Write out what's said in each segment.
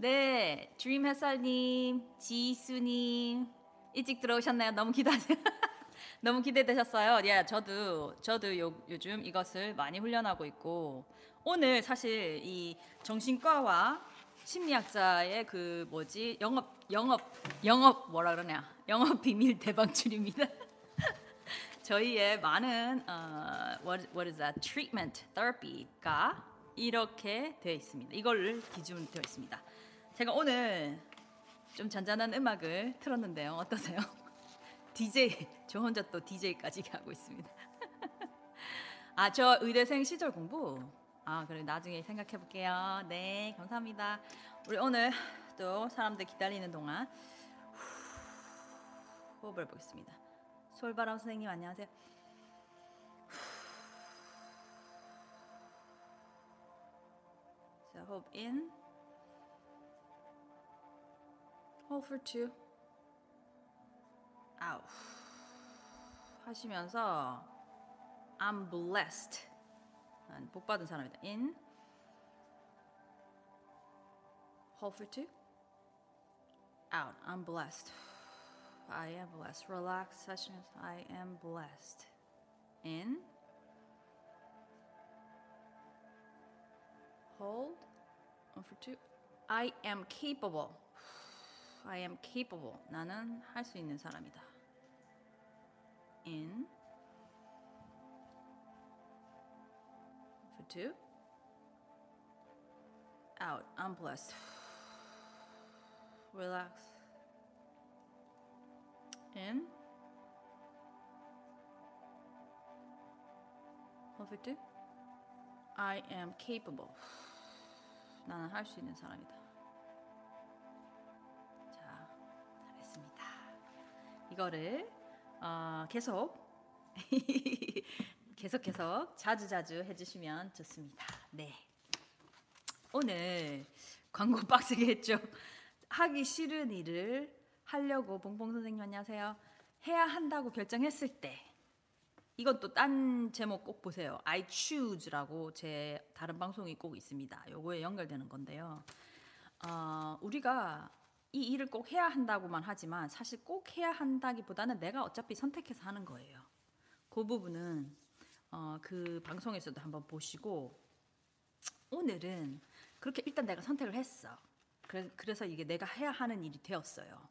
네, 드림 햇살님, 지수님 일찍 들어오셨나요? 너무 기다 너무 기대되셨어요. 예, 저도 저도 요, 요즘 이것을 많이 훈련하고 있고 오늘 사실 이 정신과와 심리학자의 그 뭐지 영업 영업 영업 뭐라 그러냐 영업 비밀 대방출입니다. 저희의 많은 어, what, what is that treatment therapy가 이렇게 되어 있습니다. 이걸 기준으로 되어 있습니다. 제가 오늘 좀 잔잔한 음악을 틀었는데요. 어떠세요? DJ 저 혼자 또 DJ까지 하고 있습니다. 아 저 의대생 시절 공부 아 그래 나중에 생각해 볼게요. 네 감사합니다. 우리 오늘 또 사람들 기다리는 동안 호흡을 보겠습니다. 솔바람 선생님 안녕하세요. So hope in. Hold for two. Out. 하시면서 I'm blessed. 난 복 받은 사람이다. In. Hold for two. Out. I'm blessed. I am blessed. Relax sessions. I am blessed. In. Hold. One for two. I am capable. I am capable. 나는 할 수 있는 사람이다. In. For two. Out. I'm blessed. Relax. In. Hold for two. I am capable. 나는 할 수 있는 사람이다. 이거를 어, 계속 계속 계속 자주 자주 해주시면 좋습니다. 네. 오늘 광고 빡세게 했죠. 하기 싫은 일을 하려고 봉봉 선생님 안녕하세요. 해야 한다고 결정했을 때 이건 또 딴 제목 꼭 보세요. I choose라고 제 다른 방송이 꼭 있습니다. 요거에 연결되는 건데요. 어, 우리가 이 일을 꼭 해야 한다고만 하지만 사실 꼭 해야 한다기보다는 내가 어차피 선택해서 하는 거예요. 그 부분은 어, 그 방송에서도 한번 보시고 오늘은 그렇게 일단 내가 선택을 했어. 그래, 그래서 이게 내가 해야 하는 일이 되었어요.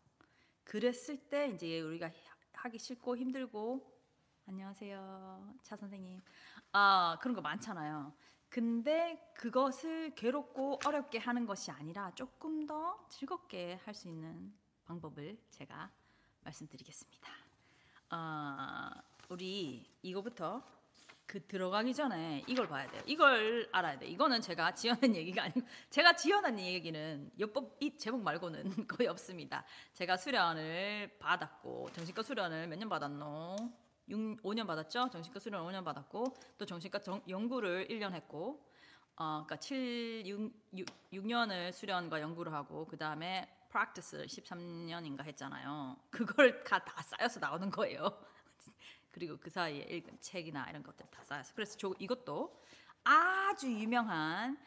그랬을 때 이제 우리가 하기 싫고 힘들고 안녕하세요 차 선생님 아 그런 거 많잖아요. 근데 그것을 괴롭고 어렵게 하는 것이 아니라 조금 더 즐겁게 할 수 있는 방법을 제가 말씀드리겠습니다. 어, 우리 이거부터 그 들어가기 전에 이걸 봐야 돼요. 이걸 알아야 돼. 이거는 제가 지어낸 얘기가 아니고 제가 지어낸 얘기는 요법 이 제목 말고는 거의 없습니다. 제가 수련을 받았고 정신과 수련을 몇 년 받았노? 6, 5년 받았죠. 정신과 수련 5년 받았고 또 정신과 정, 연구를 1년 했고 어, 그러니까 7, 6, 6, 6 년을 수련과 연구를 하고 그 다음에 practice 13년인가 했잖아요. 그걸 다, 다 쌓여서 나오는 거예요. 그리고 그 사이에 읽은 책이나 이런 것들 다 쌓여서 그래서 저 이것도 아주 유명한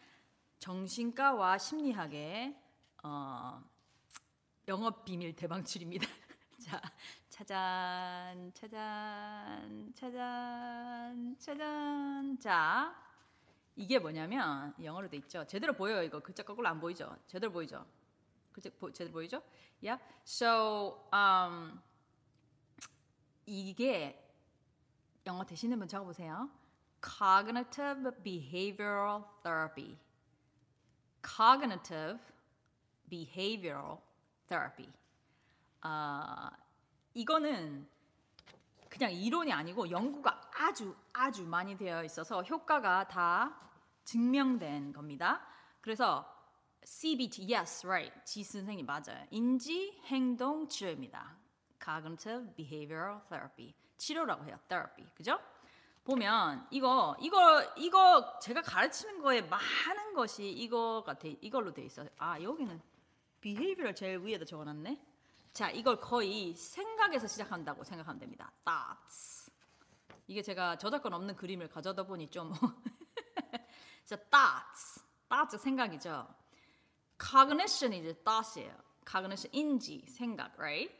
정신과와 심리학의 어, 영업 비밀 대방출입니다. 자, 짜잔, 짜잔, 짜잔, 짜잔. 자, 이게 뭐냐면 영어로 돼 있죠. 제대로 보여요 이거 글자 거꾸로 안 보이죠? 제대로 보이죠? 글자 보, 제대로 보이죠? Yeah. So, um, 이게 영어 되시는 분 적어보세요. Cognitive Behavioral Therapy. Cognitive Behavioral Therapy. 아, 이거는 그냥 이론이 아니고 연구가 아주 아주 많이 되어 있어서 효과가 다 증명된 겁니다. 그래서 CBT, yes, right. 지 선생님 맞아요. 인지 행동 치료입니다. Cognitive Behavioral Therapy. 치료라고 해요. therapy. 그죠? 보면 이거 이거 이거 제가 가르치는 거에 많은 것이 이거가 돼 이걸로 돼 있어요. 아, 여기는 behavior 제일 위에다 적어 놨네. 자, 이걸 거의 생각에서 시작한다고 생각하면 됩니다. thoughts. 이게 제가 저작권 없는 그림을 가져다 보니 좀 자, thoughts. thoughts 생각이죠. cognition 이제 thought이에요. cognition 인지, 생각, right?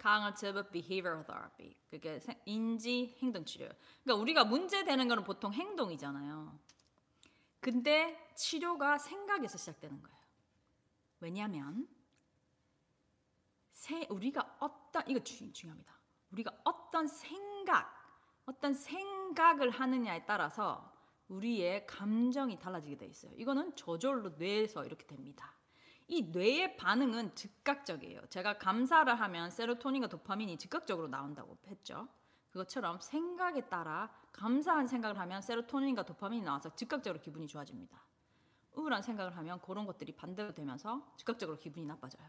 cognitive behavioral therapy. 그게 세- 인지 행동 치료. 그러니까 우리가 문제 되는 거는 보통 행동이잖아요. 근데 치료가 생각에서 시작되는 거예요. 왜냐하면 세, 우리가 어떤 이거 주, 중요합니다. 우리가 어떤 생각, 어떤 생각을 하느냐에 따라서 우리의 감정이 달라지게 돼 있어요. 이거는 저절로 뇌에서 이렇게 됩니다. 이 뇌의 반응은 즉각적이에요. 제가 감사를 하면 세로토닌과 도파민이 즉각적으로 나온다고 했죠. 그것처럼 생각에 따라 감사한 생각을 하면 세로토닌과 도파민이 나와서 즉각적으로 기분이 좋아집니다. 우울한 생각을 하면 그런 것들이 반대로 되면서 즉각적으로 기분이 나빠져요.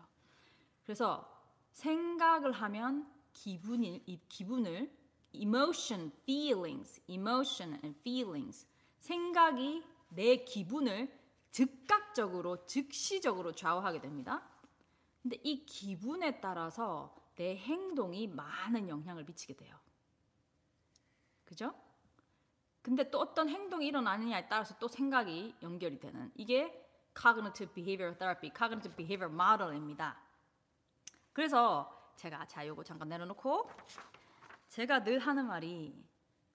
그래서 생각을 하면 기분이 이 기분을 emotion, feelings, emotion and feelings 생각이 내 기분을 즉각적으로 즉시적으로 좌우하게 됩니다. 근데 이 기분에 따라서 내 행동이 많은 영향을 미치게 돼요. 그죠? 근데 또 어떤 행동이 일어나느냐에 따라서 또 생각이 연결이 되는 이게 cognitive behavior therapy, cognitive behavior model입니다. 그래서 제가 자 요거 잠깐 내려놓고 제가 늘 하는 말이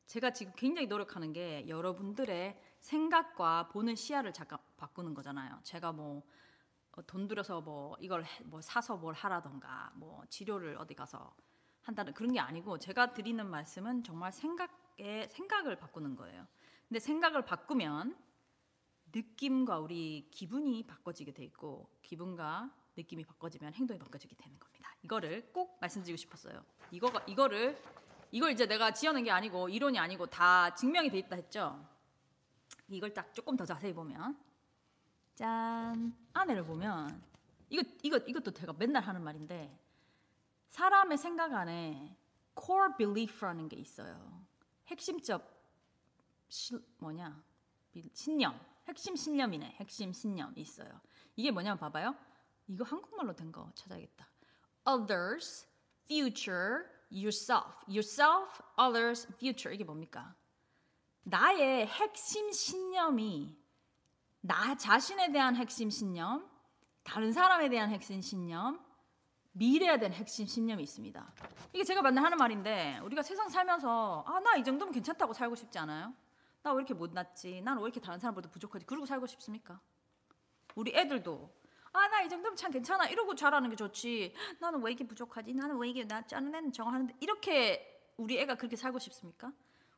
제가 지금 굉장히 노력하는 게 여러분들의 생각과 보는 시야를 잠깐 바꾸는 거잖아요. 제가 뭐 돈 들여서 뭐 이걸 해- 뭐 사서 뭘 하라던가 뭐 치료를 어디 가서 한다는 그런 게 아니고 제가 드리는 말씀은 정말 생각의 생각을 바꾸는 거예요. 근데 생각을 바꾸면 느낌과 우리 기분이 바꿔지게 돼 있고 기분과 느낌이 바꿔지면 행동이 바꿔지게 되는 겁니다. 이거를 꼭 말씀드리고 싶었어요. 이거가 이거를 이걸 이제 내가 지어낸 게 아니고 이론이 아니고 다 증명이 돼 있다 했죠. 이걸 딱 조금 더 자세히 보면 짠 안에를 보면 이거 이거 이것도 제가 맨날 하는 말인데 사람의 생각 안에 core belief라는 게 있어요. 핵심적 실, 뭐냐 비- 신념 핵심 신념이네 핵심 신념이 있어요. 이게 뭐냐면 봐봐요. 이거 한국말로 된 거 찾아야겠다. Others, future, yourself. Yourself, others, future. 이게 뭡니까? 나의 핵심 신념이 나 자신에 대한 핵심 신념, 다른 사람에 대한 핵심 신념, 미래에 대한 핵심 신념이 있습니다. 이게 제가 맨날 하는 말인데 우리가 세상 살면서 아 나 이 정도면 괜찮다고 살고 싶지 않아요? 나 왜 이렇게 못났지? 나는 왜 이렇게 다른 사람보다 부족하지? 그러고 살고 싶습니까? 우리 애들도 아 나 이 정도면 참 괜찮아. 이러고 잘하는 게 좋지. 나는 왜 이게 부족하지? 나는 왜 이게 낫지 않은 애는 저거 하는데 이렇게 우리 애가 그렇게 살고 싶습니까?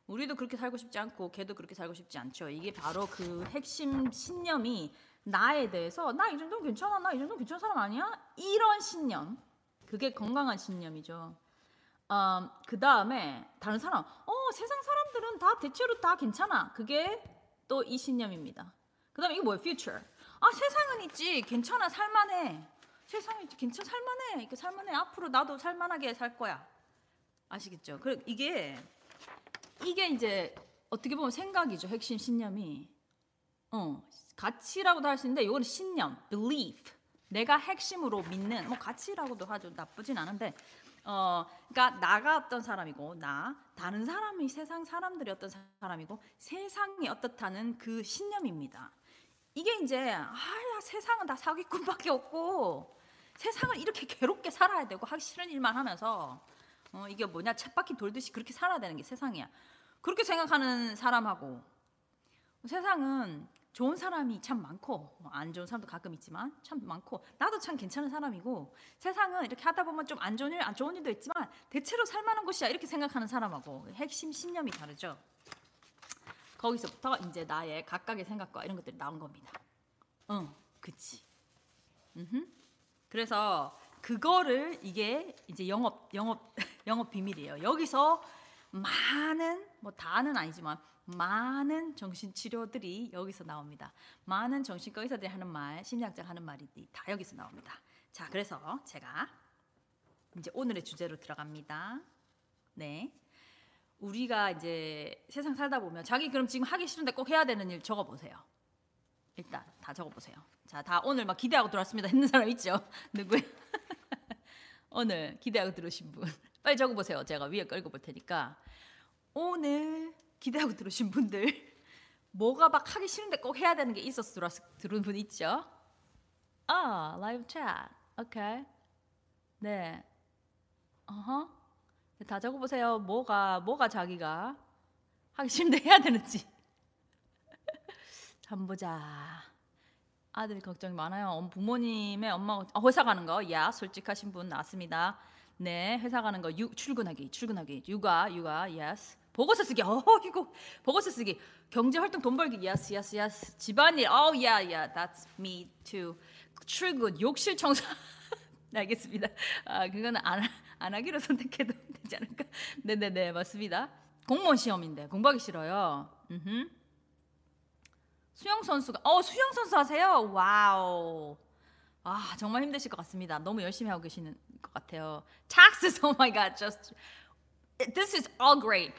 우리도 그렇게 살고 싶지 않고 걔도 그렇게 살고 싶지 않죠. 이게 바로 그 핵심 신념이 나에 대해서 나 이 정도면 괜찮아 나 이 정도면 괜찮은 사람 아니야? 이런 신념. 그게 건강한 신념이죠. 음, 그 다음에 다른 사람. 어 세상 사람들은 다 대체로 다 괜찮아. 그게 또 이 신념입니다. 그 다음에 이게 뭐예요? future 아 세상은 있지. 괜찮아 살만해. 세상이 있지. 괜찮아 살만해. 이렇게 살만해. 앞으로 나도 살만하게 살 거야. 아시겠죠? 그 이게 이게 이제 어떻게 보면 생각이죠. 핵심 신념이. 어 가치라고도 할 수 있는데 이거는 신념 belief. 내가 핵심으로 믿는 뭐 가치라고도 하죠. 나쁘진 않은데. 어 그러니까 나가 어떤 사람이고 나 다른 사람이 세상 사람들이 어떤 사람이고 세상이 어떻다는 그 신념입니다. 이게 이제 아야 세상은 다 사기꾼밖에 없고 세상을 이렇게 괴롭게 살아야 되고 하기 싫은 일만 하면서 어 이게 뭐냐 쳇바퀴 돌듯이 그렇게 살아야 되는 게 세상이야. 그렇게 생각하는 사람하고 세상은 좋은 사람이 참 많고 뭐안 좋은 사람도 가끔 있지만 참 많고 나도 참 괜찮은 사람이고 세상은 이렇게 하다 보면 좀 안 좋은 일, 안 좋은 일도 있지만 대체로 살만한 곳이야 이렇게 생각하는 사람하고 핵심 신념이 다르죠. 거기서부터 이제 나의 각각의 생각과 이런 것들이 나온 겁니다. 응, 그치. 음흠. 그래서 그거를 이게 이제 영업 영업 영업 비밀이에요. 여기서 많은 뭐 다는 아니지만 많은 정신 치료들이 여기서 나옵니다. 많은 정신과 의사들이 하는 말, 심리학자 하는 말이 다 여기서 나옵니다. 자, 그래서 제가 이제 오늘의 주제로 들어갑니다. 네. 우리가 이제 세상 살다 보면 자기 그럼 지금 하기 싫은데 꼭 해야 되는 일 적어 보세요. 일단 다 적어 보세요. 자, 다 오늘 막 기대하고 들어왔습니다. 했는 사람 있죠? 누구요? 오늘 기대하고 들으신 분 빨리 적어 보세요. 제가 위에 끌고 볼 테니까 오늘 기대하고 들으신 분들 뭐가 막 하기 싫은데 꼭 해야 되는 게 있었어 들은 분 있죠? 아, 라이브 챗. 오케이. 네. 어허. 네, 다 적어보세요. 뭐가 뭐가 자기가 하기 싫은데 해야 되는지. 한번 보자. 아들 걱정이 많아요. 엄- 부모님의 엄마가 어, 회사 가는 거, 야 솔직하신 분 나왔습니다. 네, 회사 가는 거, 유, 출근하기, 출근하기, 육아, 육아, yes. 보고서 쓰기, 어 이거 보고서 쓰기, 경제 활동 돈 벌기, yes, yes. 집안일, oh yeah, that's me too. 출근, 욕실 청소. 네, 알겠습니다. 아, 그거는 안, 안 하기로 선택해도 되지 않을까? 네네네, 맞습니다. 공무원 시험인데 공부하기 싫어요. 음흠. 수영 선수가 어 수영 선수 하세요? 와우. 아 정말 힘드실 것 같습니다. 너무 열심히 하고 계시는 것 같아요. Taxes, oh my god, just this is all great.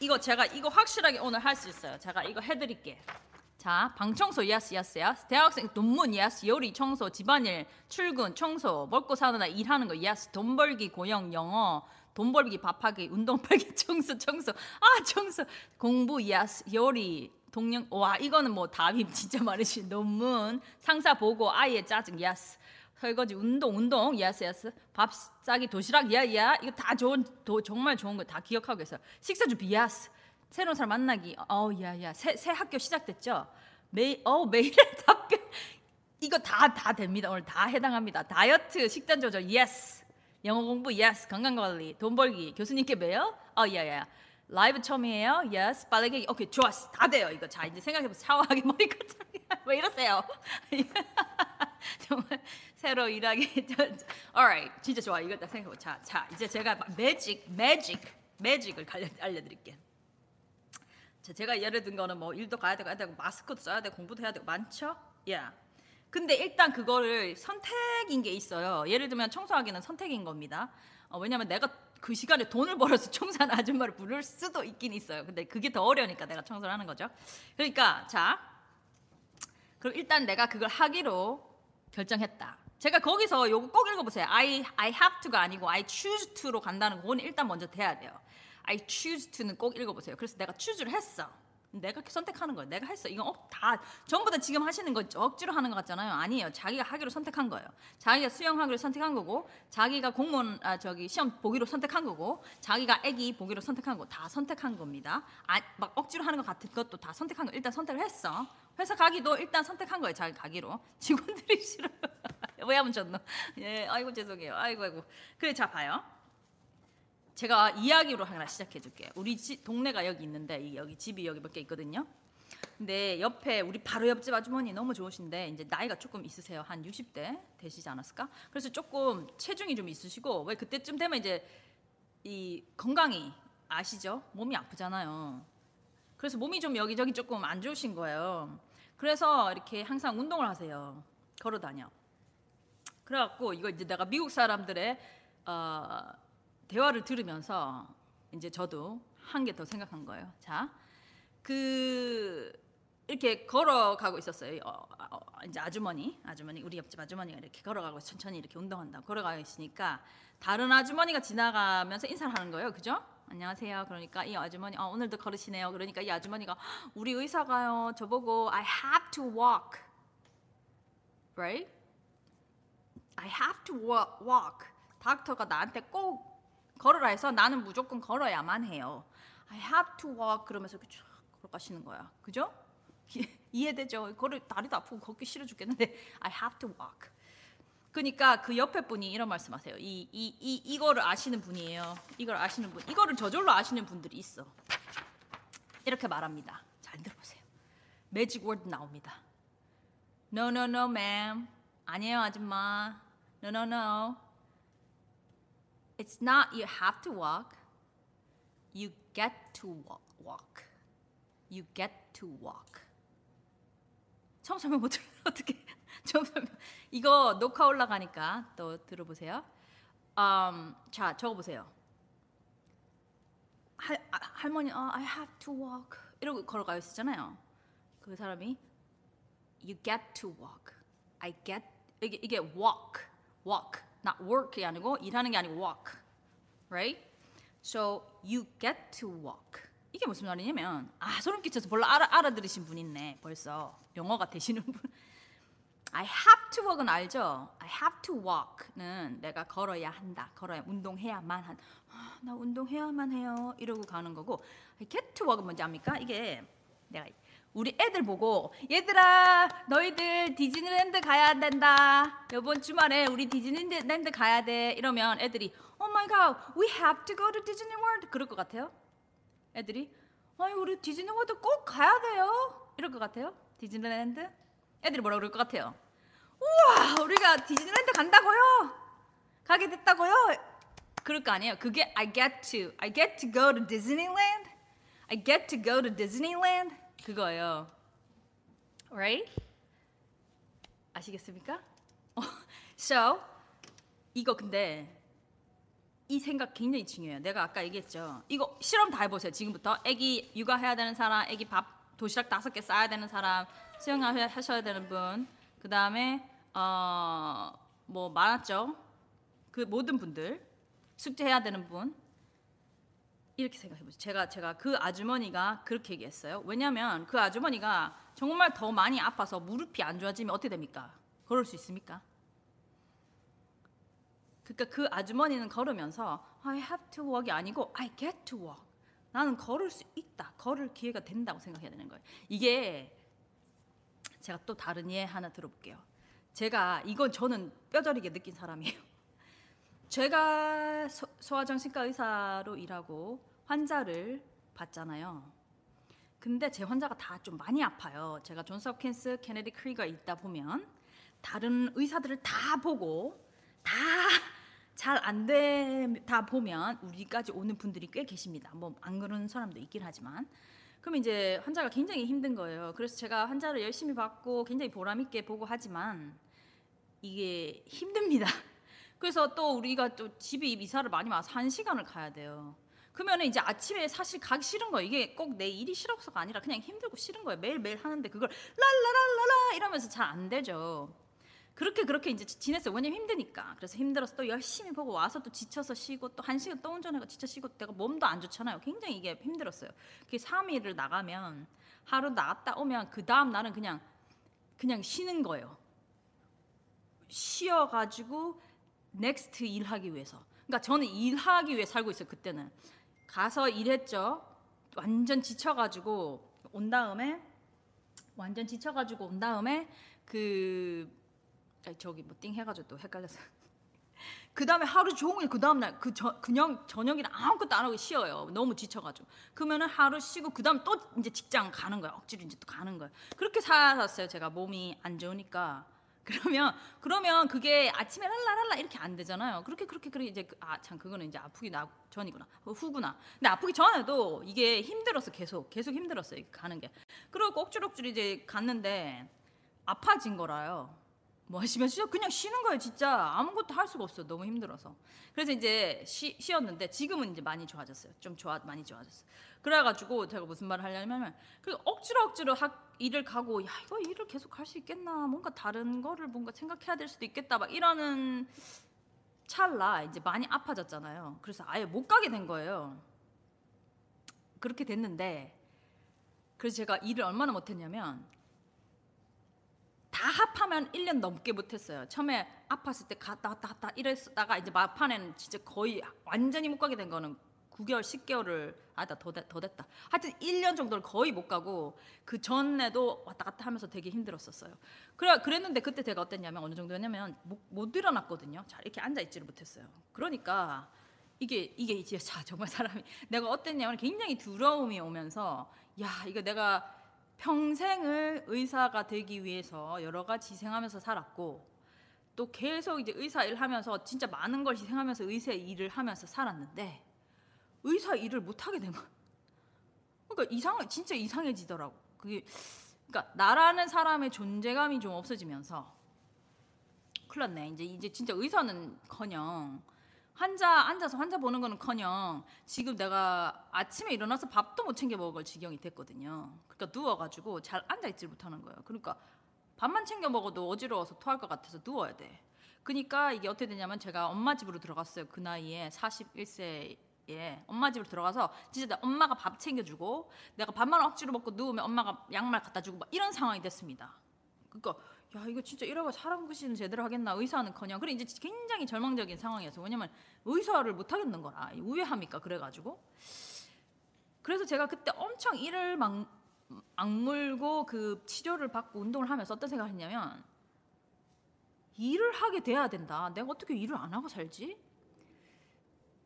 이거 제가 이거 확실하게 오늘 할 수 있어요. 제가 이거 해드릴게. 자, 방 청소 yes, yes, yes. 대학생 논문 yes, 요리 청소, 집안일, 출근, 청소, 먹고 날 일하는 거 yes, 돈 벌기, 고용, 영어, 돈 벌기, 밥하기, 운동 벌기, 청소, 청소. 아, 청소, 공부 yes, 요리, 동영. 와, 이거는 뭐 답이 진짜 많으신 논문, 상사 보고 아이의 짜증 yes. 설거지, 운동, 운동, yes, yes. 밥 싸기, 도시락, yeah. 이거 다 좋은, 도, 정말 좋은 거 다 기억하고 있어요. 식사 준비, yes. 새로운 사람 만나기, 어, 야, 야. 새, 새 학교 시작됐죠? 매일, 어, 매일 답변. 이거 다, 다 됩니다. 오늘 다 해당합니다. 다이어트, 식단 조절, yes. 영어 공부, yes. 건강 관리, 돈 벌기, 교수님께 배요? 어, 야, 야. 라이브 처음이에요? yes. 빨래기, 오케이, 좋았어. 다 돼요. 이거 자, 이제 생각해보세요. 샤워하기, 머리 cut 왜 이러세요? 정말 새로 일하기. alright, 진짜 좋아. 이거 딱 생각해보. 자, 자, 이제 제가 매직, 매직, 매직을 알려, 알려드릴게. 자, 제가 예를 든 거는 뭐 일도 가야 되고, 해야 되고 마스크도 써야 되고 공부도 해야 되고 많죠? 야. 근데 일단 그거를 선택인 게 있어요. 예를 들면 청소하기는 선택인 겁니다. 어, 왜냐면 내가 그 시간에 돈을 벌어서 청소하는 아줌마를 부를 수도 있긴 있어요. 근데 그게 더 어려우니까 내가 청소를 하는 거죠. 그러니까 자, 그럼 일단 내가 그걸 하기로 결정했다. 제가 거기서 요거 꼭 읽어보세요. I I have to가 아니고 I choose to로 간다는 거는 일단 먼저 돼야 돼요. I choose to는 꼭 읽어보세요. 그래서 내가 choose를 했어. 내가 선택하는 거예요. 내가 했어. 이건 어, 다 전부 다 지금 하시는 거 억지로 하는 것 같잖아요. 아니에요. 자기가 하기로 선택한 거예요. 자기가 수영하기로 선택한 거고, 자기가 공무원 아 저기 시험 보기로 선택한 거고, 자기가 아기 보기로 선택한 거 다 선택한 겁니다. 아, 막 억지로 하는 것 같은 것도 다 선택한 거. 일단 선택을 했어. 회사 가기도 일단 선택한 거예요. 자기 가기로. 직원들이 싫어요. 왜 하면 졌노? 예, 아이고 죄송해요. 아이고 아이고. 그래 자 봐요. 제가 이야기로 하나 시작해 줄게요. 우리 집 동네가 여기 있는데 이 여기 집이 여기 몇 개 있거든요. 근데 옆에 우리 바로 옆집 아주머니 너무 좋으신데 이제 나이가 조금 있으세요. 한 60대 되시지 않았을까? 그래서 조금 체중이 좀 있으시고 왜 그때쯤 되면 이제 이 건강이 아시죠? 몸이 아프잖아요. 그래서 몸이 좀 여기저기 조금 안 좋으신 거예요. 그래서 이렇게 항상 운동을 하세요. 걸어 다녀. 그래갖고 이거 이제 내가 미국 사람들의 어, 대화를 들으면서 이제 저도 한 개 더 생각한 거예요. 자, 그 이렇게 걸어가고 있었어요. 어, 어, 이제 아주머니, 아주머니 우리 옆집 아주머니가 이렇게 걸어가고 천천히 이렇게 운동한다. 걸어가고 있으니까 다른 아주머니가 지나가면서 인사를 하는 거예요. 그죠? 안녕하세요. 그러니까 이 아주머니 어, 오늘도 걸으시네요. 그러니까 이 아주머니가 우리 의사가요. 저보고 I have to walk, right? I have to walk. 닥터가 나한테 꼭 걸으라 해서 나는 무조건 걸어야만 해요. I have to walk 그러면서 이렇게 쫙 걸어가시는 거야. 그죠? 이해되죠? 걸을 다리도 아프고 걷기 싫어 죽겠는데 I have to walk. 그러니까 그 옆에 분이 이런 말씀하세요. 이 이 이 이 거를 아시는 분이에요. 이걸 아시는 분. 이거를 저절로 아시는 분들이 있어. 이렇게 말합니다. 잘 들어보세요. 매직 워드 나옵니다. No no no ma'am. 아니에요 아줌마. No no no. It's not you have to walk. You get to walk. walk. You get to walk. 처음 설명 못 어떻게 처음 설명 이거 녹화 올라가니까 또 들어보세요. 음, 자 적어 보세요. 할 아, 할머니 어, I have to walk 이러고 걸어가 있었잖아요. 그 사람이 You get to walk. I get 이게 이게 walk, walk, not work이 아니고 일하는 게 아니고 walk, right? So you get to walk. 이게 무슨 말이냐면 아 소름 끼쳐서 별로 알아, 알아들으신 분 있네 벌써 영어가 되시는 분. I have to walk은 알죠? I have to walk는 내가 걸어야 한다. 걸어야 운동해야만 한. 아, 나 운동해야만 해요. 이러고 가는 거고 I get to walk은 뭔지 압니까? 이게 내가 우리 애들 보고 얘들아 너희들 디즈니랜드 가야 된다. 이번 주말에 우리 디즈니랜드 가야 돼. 이러면 애들이 Oh my god, we have to go to Disney World. 그럴 것 같아요? 애들이 아니 우리 디즈니 월드 꼭 가야 돼요. 이럴 것 같아요? 디즈니랜드? 애들이 뭐라 그럴 것 같아요? 우와 우리가 디즈니랜드 간다고요? 가게 됐다고요? 그럴 거 아니에요. 그게 I get to I get to go to Disneyland. I get to go to Disneyland. 그거예요. Right? 아시겠습니까? 어, so 이거 근데 이 생각 굉장히 중요해요. 내가 아까 얘기했죠. 이거 실험 다 해보세요. 지금부터 아기 육아해야 되는 사람, 아기 밥 도시락 다섯 개 싸야 되는 사람, 수영하셔야 되는 분, 그 다음에 어 뭐 많았죠. 그 모든 분들 숙제해야 되는 분 이렇게 생각해 보세요. 제가 제가 그 아주머니가 그렇게 얘기했어요. 왜냐하면 그 아주머니가 정말 더 많이 아파서 무릎이 안 좋아지면 어떻게 됩니까? 걸을 수 있습니까? 그러니까 그 아주머니는 걸으면서 I have to walk이 아니고 I get to walk. 나는 걸을 수 있다. 걸을 기회가 된다고 생각해야 되는 거예요. 이게 제가 또 다른 예 하나 들어볼게요. 제가 이건 저는 뼈저리게 느낀 사람이에요. 제가 소, 소아정신과 의사로 일하고 환자를 봤잖아요. 근데 제 환자가 다 좀 많이 아파요. 제가 존스 홉킨스, 케네디 크리거 있다 보면 다른 의사들을 다 보고 다 잘 안 되다 보면 우리까지 오는 분들이 꽤 계십니다. 뭐 안 그러는 사람도 있긴 하지만 그럼 이제 환자가 굉장히 힘든 거예요. 그래서 제가 환자를 열심히 받고 굉장히 보람 있게 보고 하지만 이게 힘듭니다. 그래서 또 우리가 또 집에 이사를 많이 와서 한 시간을 가야 돼요. 그러면 이제 아침에 사실 가기 싫은 거예요. 이게 꼭 내 일이 싫어서가 아니라 그냥 힘들고 싫은 거예요. 매일매일 하는데 그걸 랄라랄라라 이러면서 잘 안 되죠. 그렇게 그렇게 이제 지냈어요. 왜냐면 힘드니까. 그래서 힘들어서 또 열심히 보고 와서 또 지쳐서 쉬고 또 한 시간 또 운전하고 지쳐 쉬고 내가 몸도 안 좋잖아요. 굉장히 이게 힘들었어요. 그 3일을 나가면 하루 나갔다 오면 그 다음 날은 그냥 그냥 쉬는 거예요. 쉬어가지고 next 일하기 위해서. 그러니까 저는 일하기 위해 살고 있어요. 그때는 가서 일했죠. 완전 지쳐가지고 온 다음에 완전 지쳐가지고 온 다음에 그 저기 뭐 띵 해가지고 또 헷갈렸어. 그 다음에 하루 종일 그 다음 날 그 저, 그냥 저녁이랑 아무것도 안 하고 쉬어요. 너무 지쳐가지고. 그러면은 하루 쉬고 그 다음 또 이제 직장 가는 거야. 억지로 이제 또 가는 거야. 그렇게 살았어요. 제가 몸이 안 좋으니까. 그러면 그러면 그게 아침에 랄라랄라 이렇게 안 되잖아요. 그렇게 그렇게 그렇게 이제 아 참 그거는 이제 아프기 나 전이구나 어, 후구나. 근데 아프기 전에도 이게 힘들었어 계속 계속 힘들었어요 가는 게. 그리고 억지로억지로 이제 갔는데 아파진 거라요. 뭐 하시면 진짜 그냥 쉬는 거예요 진짜. 아무것도 할 수가 없어 요. 너무 힘들어서. 그래서 이제 쉬, 쉬었는데 지금은 이제 많이 좋아졌어요. 좀 좋아 많이 좋아졌어 그래가지고 제가 무슨 말을 하려면 그 억지로 억지로 학 일을 가고 야 이거 일을 계속 할 수 있겠나? 뭔가 다른 거를 뭔가 생각해야 될 수도 있겠다. 막 이러는 찰나 이제 많이 아파졌잖아요. 그래서 아예 못 가게 된 거예요. 그렇게 됐는데 그래서 제가 일을 얼마나 못했냐면 다 합하면 1년 넘게 못했어요. 처음에 아팠을 때 갔다 왔다 갔다 이랬다가 이제 막판에는 진짜 거의 완전히 못 가게 된 거는 9개월, 10개월을 아다 더, 더 됐다. 하여튼 1년 정도를 거의 못 가고 그 전에도 왔다 갔다 하면서 되게 힘들었었어요. 그래 그랬는데 그때 제가 어땠냐면 어느 정도였냐면 못, 못 일어났거든요. 잘 이렇게 앉아 있지를 못했어요. 그러니까 이게 이게 이제 자 정말 사람이 내가 어땠냐면 굉장히 두려움이 오면서 야 이거 내가 평생을 의사가 되기 위해서 여러 가지 희생하면서 살았고 또 계속 이제 의사 일 하면서 진짜 많은 걸 희생하면서 의사 일을 하면서 살았는데 의사 일을 못 하게 된 거야. 그러니까 이상 진짜 이상해지더라고. 그게 그러니까 나라는 사람의 존재감이 좀 없어지면서 큰일 났네. 이제 이제 진짜 의사는커녕 환자 앉아서 환자 보는 거는커녕 지금 내가 아침에 일어나서 밥도 못 챙겨 먹을 지경이 됐거든요. 그러니까 누워가지고 잘 앉아 있지 못하는 거예요. 그러니까 밥만 챙겨 먹어도 어지러워서 토할 것 같아서 누워야 돼. 그러니까 이게 어떻게 되냐면 제가 엄마 집으로 들어갔어요. 그 나이에 41세에 엄마 집으로 들어가서 진짜 엄마가 밥 챙겨주고 내가 밥만 억지로 먹고 누우면 엄마가 양말 갖다 주고 막 이런 상황이 됐습니다. 그러니까 야 이거 진짜 이러고 사람 구실은 제대로 하겠나 의사는커녕. 그래 이제 굉장히 절망적인 상황이었어 왜냐면 의사를 못 하겠는 거라. 우회합니까? 그래가지고. 그래서 제가 그때 엄청 이를 막 악물고 그 치료를 받고 운동을 하면서 어떤 생각을 했냐면 일을 하게 돼야 된다. 내가 어떻게 일을 안 하고 살지?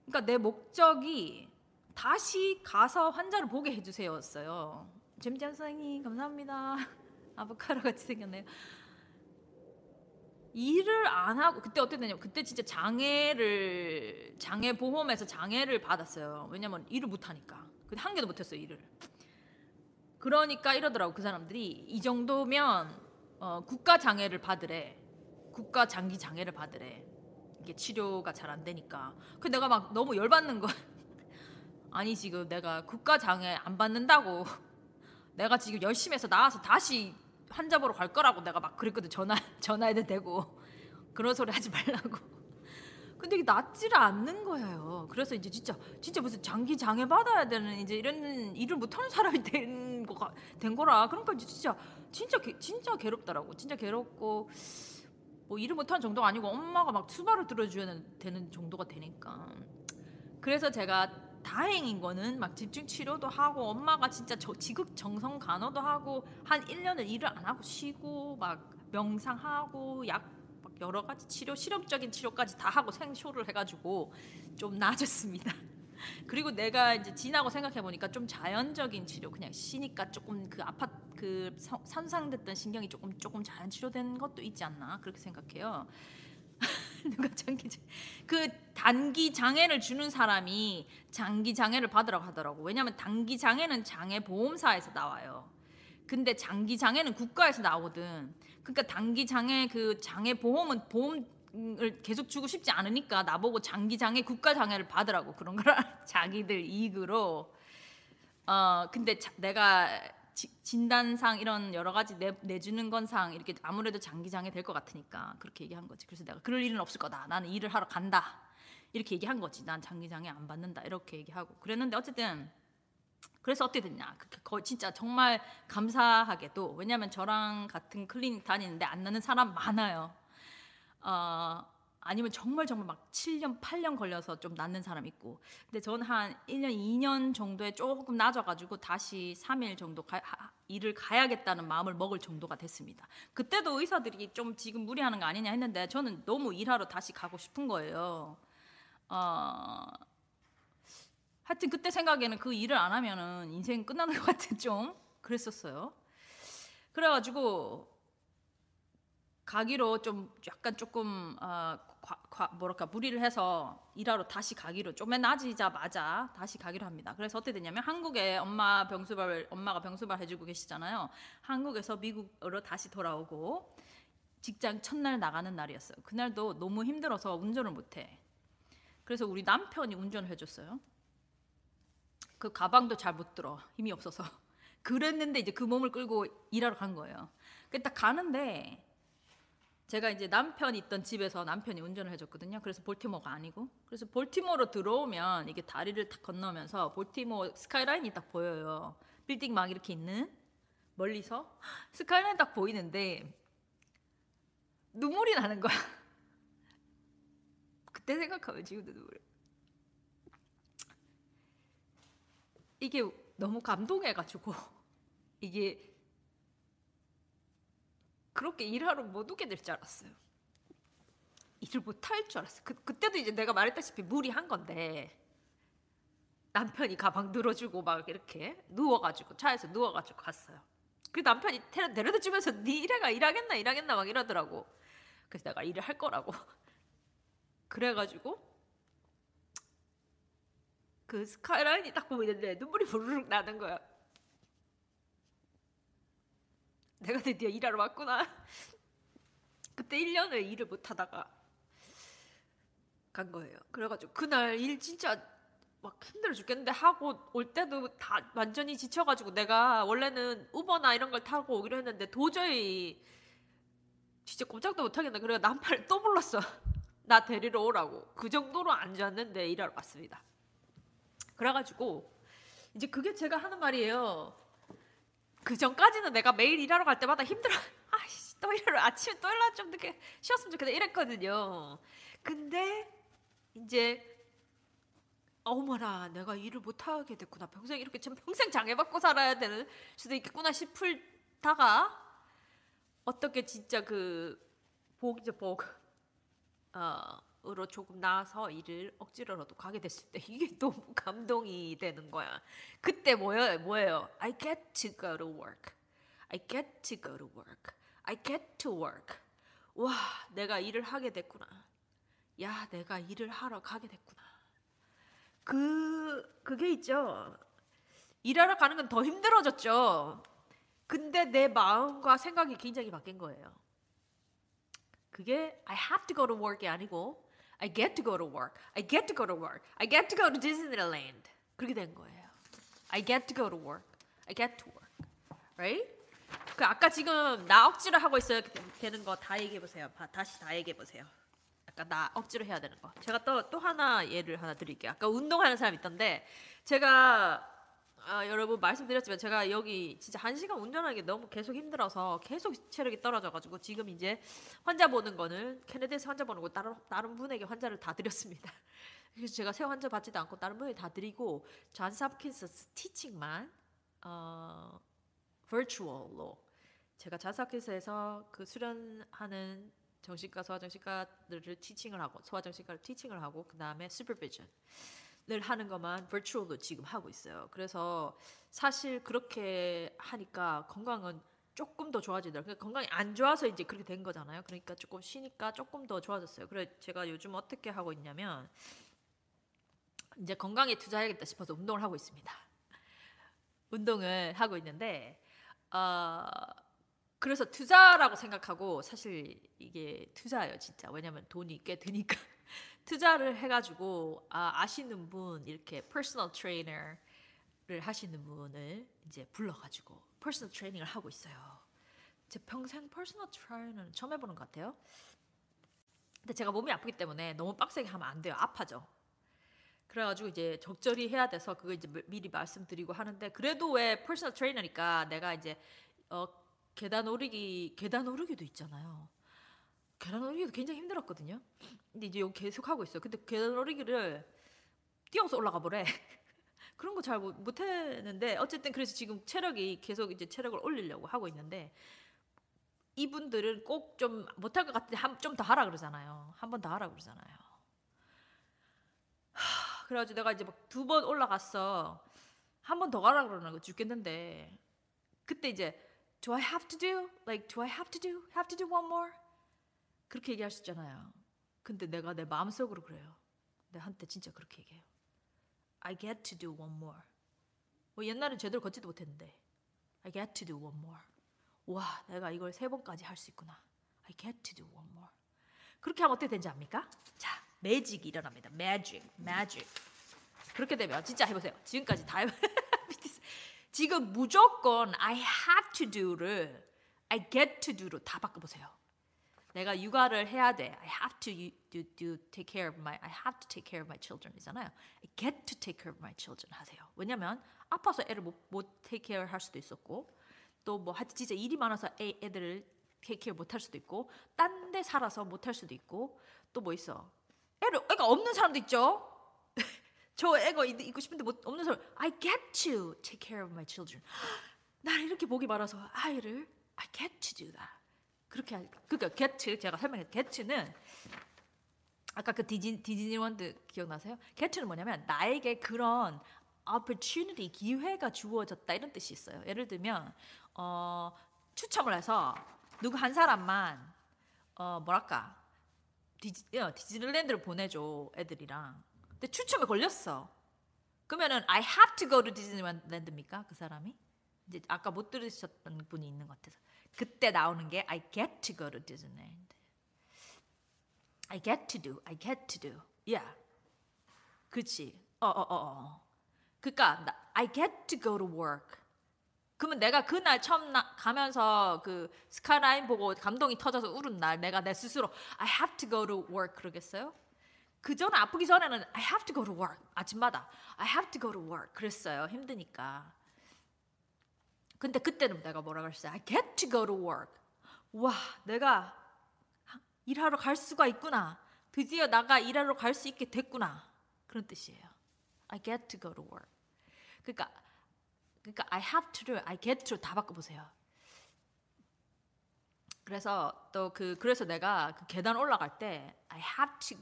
그러니까 내 목적이 다시 가서 환자를 보게 해주세요였어요. 잼잼 선생님 감사합니다. 아보카도 같이 생겼네요 일을 안 하고 그때 어땠냐면 그때 진짜 장애를 장애 보험에서 장애를 받았어요. 왜냐면 일을 못 하니까. 근데 한 개도 못 했어요, 일을. 그러니까 이러더라고 그 사람들이 이 정도면 어, 국가 장애를 받으래. 국가 장기 장애를 받으래. 이게 치료가 잘 안 되니까. 그 내가 막 너무 열받는 거. 아니 지금 내가 국가 장애 안 받는다고 내가 지금 열심히 해서 나와서 다시 환자 보러 갈 거라고 내가 막 그랬거든 전화 전화해도 되고 그런 소리 하지 말라고. 근데 이게 낫지를 않는 거예요. 그래서 이제 진짜 진짜 무슨 장기 장애 받아야 되는 이제 이런 일을 못하는 사람이 된 거가 된 거라. 그러니까 진짜 진짜 진짜 괴롭더라고. 진짜 괴롭고 뭐 일을 못하는 정도가 아니고 엄마가 막 수발을 들어줘야 되는 정도가 되니까. 그래서 제가 다행인 거는 막 집중 치료도 하고 엄마가 진짜 저 지극 정성 간호도 하고 한 1년을 일을 안 하고 쉬고 막 명상하고 약 여러 가지 치료 실험적인 치료까지 다 하고 생쇼를 해 가지고 좀 나아졌습니다. 그리고 내가 이제 지나고 생각해 보니까 좀 자연적인 치료 그냥 쉬니까 조금 그 아파 그 산상됐던 신경이 조금 조금 자연 치료된 것도 있지 않나 그렇게 생각해요. 누가 장기 그 단기 장애를 주는 사람이 장기 장애를 받으라고 하더라고. 왜냐하면 단기 장애는 장애 보험사에서 나와요. 근데 장기 장애는 국가에서 나오거든. 그러니까 단기 장애 그 장애 보험은 보험을 계속 주고 싶지 않으니까 나보고 장기 장애 국가 장애를 받으라고 그런 거라 자기들 이익으로. 어 근데 자, 내가 진단상 이런 여러 가지 내, 내주는 건상 이렇게 아무래도 장기장애 될 것 같으니까 그렇게 얘기한 거지. 그래서 내가 그럴 일은 없을 거다. 나는 일을 하러 간다. 이렇게 얘기한 거지. 난 장기장애 안 받는다. 이렇게 얘기하고 그랬는데 어쨌든 그래서 어떻게 됐냐? 거 진짜 정말 감사하게도 왜냐하면 저랑 같은 클리닉 다니는데 안 나는 사람 많아요. 어, 아니면 정말 정말 막 7년, 8년 걸려서 좀 낫는 사람 있고. 근데 저는 한 1년, 2년 정도에 조금 나아져가지고 다시 3일 정도 가, 일을 가야겠다는 마음을 먹을 정도가 됐습니다. 그때도 의사들이 좀 지금 무리하는 거 아니냐 했는데 저는 너무 일하러 다시 가고 싶은 거예요. 어, 하여튼 그때 생각에는 그 일을 안 하면은 인생 끝나는 것 같은 좀 그랬었어요. 그래가지고 가기로 좀 약간 조금 어, 과, 과, 뭐랄까 무리를 해서 일하러 다시 가기로 좀에 낮이자마자 다시 가기로 합니다. 그래서 어떻게 됐냐면 한국에 엄마 병수발 엄마가 병수발 해주고 계시잖아요. 한국에서 미국으로 다시 돌아오고 직장 첫날 나가는 날이었어요. 그날도 너무 힘들어서 운전을 못해. 그래서 우리 남편이 운전을 해줬어요. 그 가방도 잘 못 들어 힘이 없어서 그랬는데 이제 그 몸을 끌고 일하러 간 거예요. 그딱 가는데 제가 이제 남편이 있던 집에서 남편이 운전을 해줬거든요. 그래서 볼티모어가 아니고. 그래서 볼티모어로 들어오면 이게 다리를 딱 건너면서 볼티모어 스카이라인이 딱 보여요. 빌딩 막 이렇게 있는 멀리서 스카이라인 딱 보이는데 눈물이 나는 거야. 그때 생각하면 지금도 눈물. 이게 너무 감동해가지고 이게 그렇게 일하러 못 오게 될 줄 알았어요. 일을 못 할 줄 알았어요. 그, 그때도 이제 내가 말했다시피 무리한 건데 남편이 가방 들어주고 막 이렇게 누워가지고 차에서 누워가지고 갔어요. 그 남편이 데려다 주면서 네 일해가 일하겠나 일하겠나 막 이러더라고. 그래서 내가 일을 할 거라고. 그래가지고 그 스카이라인이 딱 보이는데 눈물이 부르륵 나는 거야. 내가 드디어 일하러 왔구나. 그때 1년을 일을 못 하다가 간 거예요. 그래가지고 그날 일 진짜 막 힘들어 죽겠는데 하고 올 때도 다 완전히 지쳐가지고 내가 원래는 우버나 이런 걸 타고 오기로 했는데 도저히 진짜 꼼짝도 못하겠네. 그래서 남편을 또 불렀어. 나 데리러 오라고. 그 정도로 앉았는데 일하러 왔습니다. 그래가지고 이제 그게 제가 하는 말이에요. 그 전까지는 내가 매일 일하러 갈 때마다 힘들어. 아이씨, 또 일어나 아침에 또 일어나 좀 늦게 쉬었으면 좋겠다 이랬거든요. 근데 이제 어머나 내가 일을 못 하게 됐구나 평생 이렇게 좀 평생 장애받고 살아야 되는 수도 있겠구나 싶을다가 어떻게 진짜 그 복이죠 복 어 으로 조금 나아서 일을 억지로라도 가게 됐을 때 이게 너무 감동이 되는 거야. 그때 뭐예요 뭐예요? I get to go to work. I get to go to work. I get to work. 와 내가 일을 하게 됐구나. 야 내가 일을 하러 가게 됐구나. 그 그게 있죠. 일하러 가는 건 더 힘들어졌죠. 근데 내 마음과 생각이 굉장히 바뀐 거예요. 그게 I have to go to work이 아니고 I get to go to work. I get to go to work. I get to go to Disneyland. 그렇게 된 거예요. I get to go to work. I get to work. Right? 그 아까 지금 나 억지로 하고 있어야 되는 거 다 얘기해 보세요. 다시 다 얘기해 보세요. 약간 나 억지로 해야 되는 거. 제가 또 또 하나 예를 하나 드릴게요. 아까 운동하는 사람 있던데 제가 아, 여러분 말씀드렸지만 제가 여기 진짜 한 시간 운전하기 너무 계속 힘들어서 계속 체력이 떨어져가지고 지금 이제 환자 보는 거는 캐네디에서 환자 보는 거 다른 다른 분에게 환자를 다 드렸습니다. 그래서 제가 새 환자 받지도 않고 다른 분에게 다 드리고 존스 홉킨스 teaching만 어, virtual로 제가 존스 홉킨스에서 그 수련하는 정신과 소아정신과들을 teaching을 하고 소아정신과를 teaching을 하고 그 다음에 supervision을 하는 것만 virtual로 지금 하고 있어요. 그래서 사실 그렇게 하니까 건강은 조금 더 좋아지더라고요. 그러니까 건강이 안 좋아서 이제 그렇게 된 거잖아요. 그러니까 조금 쉬니까 조금 더 좋아졌어요. 그래 제가 요즘 어떻게 하고 있냐면 이제 건강에 투자해야겠다 싶어서 운동을 하고 있습니다. 운동을 하고 있는데 어, 그래서 투자라고 생각하고 사실 이게 투자예요 진짜 왜냐면 돈이 꽤 드니까 투자를 해가지고 아, 아시는 분 이렇게 personal trainer를 하시는 분을 이제 불러가지고 personal training을 하고 있어요. 제 평생 personal trainer는 처음 해보는 것 같아요. 근데 제가 몸이 아프기 때문에 너무 빡세게 하면 안 돼요. 아파져. 그래가지고 이제 적절히 해야 돼서 그거 이제 미리 말씀드리고 하는데 그래도 왜 personal trainer니까 내가 이제 어 계단 오르기 계단 오르기도 있잖아요. 계단 오르기도 굉장히 힘들었거든요. 근데 이제 여기 계속 하고 있어요. 근데 계단 오르기를 뛰어서 올라가 보래. 그런 거 잘 못했는데 어쨌든 그래서 지금 체력이 계속 이제 체력을 올리려고 하고 있는데 이분들은 꼭 좀 못할 것 같은데 좀 더 하라 그러잖아요. 한 번 더 하라 그러잖아요. 하, 그래가지고 내가 이제 두번 올라갔어. 한 번 더 가라 그러는 거 죽겠는데 그때 이제 Do I have to do? Like, do I have to do? Have to do one more? 그렇게 얘기할 수 있잖아요. 근데 내가 내 마음속으로 그래요. 내 한때 진짜 그렇게 얘기해요. I get to do one more. 뭐 옛날엔 제대로 걷지도 못했는데 I get to do one more. 와, 내가 이걸 세 번까지 할 수 있구나. I get to do one more. 그렇게 하면 어떻게 되는지 압니까? 자, 매직이 일어납니다. 매직, 매직. 그렇게 되면 진짜 해보세요. 지금까지 다 해보. 지금 무조건 I have to do를 I get to do로 다 바꿔보세요. 내가 육아를 해야 돼. I have to do, do take care of my I have to take care of my children이잖아요. I get to take care of my children 하세요. 왜냐면 아파서 애를 못, 못 take care 할 수도 있었고 또 뭐 하여튼 진짜 일이 많아서 애, 애들을 take care 못 할 수도 있고 딴 데 살아서 못 할 수도 있고 또 뭐 있어. 애를 애가 없는 사람도 있죠. 저 애가 있고 싶은데 못 없는 사람 I get to take care of my children. 나 이렇게 복이 많아서 아이를 I get to do that. 그렇게 할, 그러니까 get 제가 설명해 get는 아까 그 디즈니, 디즈니원드 기억나세요? get는 뭐냐면 나에게 그런 opportunity 기회가 주어졌다 이런 뜻이 있어요. 예를 들면 어, 추첨을 해서 누구 한 사람만 어, 뭐랄까 디즈, 어, 디즈니랜드를 보내줘 애들이랑 근데 추첨에 걸렸어. 그러면은 I have to go to Disneyland입니까? 그 사람이? 이제 아까 못 들으셨던 분이 있는 것 같아서 그때 나오는 게 I get to go to Disneyland. I get to do. I get to do. Yeah. 그렇지. 어어어 어, 어, 어. 그러니까 I get to go to work. 그러면 내가 그날 처음 나, 가면서 그 스카이라인 보고 감동이 터져서 울은 날 내가 내 스스로 I have to go to work 그러겠어요? 그 전에 아프기 전에는 I have to go to work 아침마다 I have to go to work 그랬어요 힘드니까 근데 그때는 내가 뭐라 그랬어요 I get to go to work 와, 내가 일하러 갈 수가 있구나. 드디어 나가 일하러 갈 수 있게 됐구나. 그런 뜻이에요. I get to go to work. 그러니까 그러니까 I have to, I get to 다 바꿔 보세요. 그래서 또 그 그래서 내가 그 계단 올라갈 때 I have to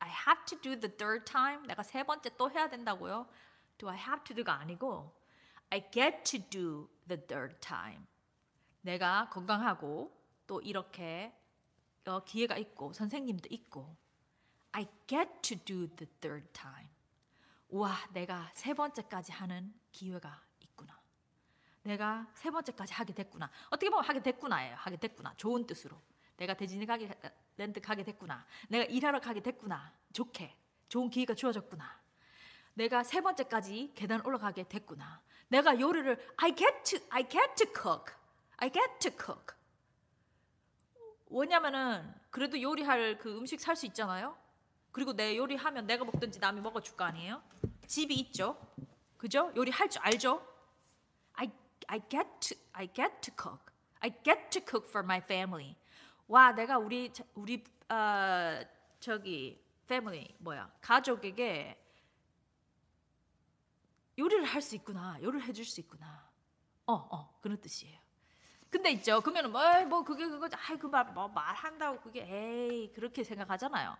I have to do the third time 내가 세 번째 또 해야 된다고요? Do I have to do가 아니고 I get to do the third time. 내가 건강하고 또 이렇게 어, 기회가 있고 선생님도 있고 I get to do the third time. 와, 내가 세 번째까지 하는 기회가 있구나. 내가 세 번째까지 하게 됐구나. 어떻게 보면 하게 됐구나예요. 하게 됐구나. 좋은 뜻으로. 내가 디즈니랜드 가게 됐구나. 내가 일하러 가게 됐구나. 좋게. 좋은 기회가 주어졌구나. 내가 세 번째까지 계단 올라가게 됐구나. 내가 요리를 I get to I get to cook. I get to cook. 왜냐면은 그래도 요리할 그 음식 살 수 있잖아요. 그리고 내 요리하면 내가 먹든지 남이 먹어 줄 거 아니에요. 집이 있죠. 그죠? 요리할 줄 알죠? I I get to I get to cook. I get to cook for my family. 와, 내가 우리 우리 어, 저기 family 뭐야 가족에게 요리를 할 수 있구나. 요리를 해줄 수 있구나. 어, 어, 그런 뜻이에요. 근데 있죠. 그러면 뭐, 뭐 그게 그거, 아이 그 말 뭐 말한다고 그게 에이 그렇게 생각하잖아요.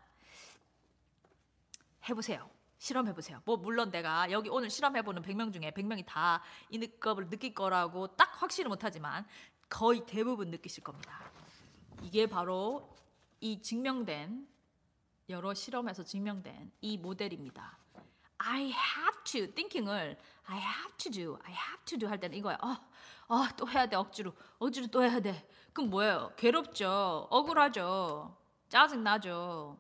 해보세요. 실험해보세요. 뭐 물론 내가 여기 오늘 실험해보는 100명 중에 100명이 다 이 느낌을 느낄 거라고 딱 확실히 못하지만 거의 대부분 느끼실 겁니다. 이게 바로 이 증명된 여러 실험에서 증명된 이 모델입니다. I have to thinking을 I have to do, I have to do 할 때는 이거야. 어, 어, 또 해야 돼 억지로, 억지로 또 해야 돼. 그럼 뭐예요? 괴롭죠, 억울하죠, 짜증 나죠.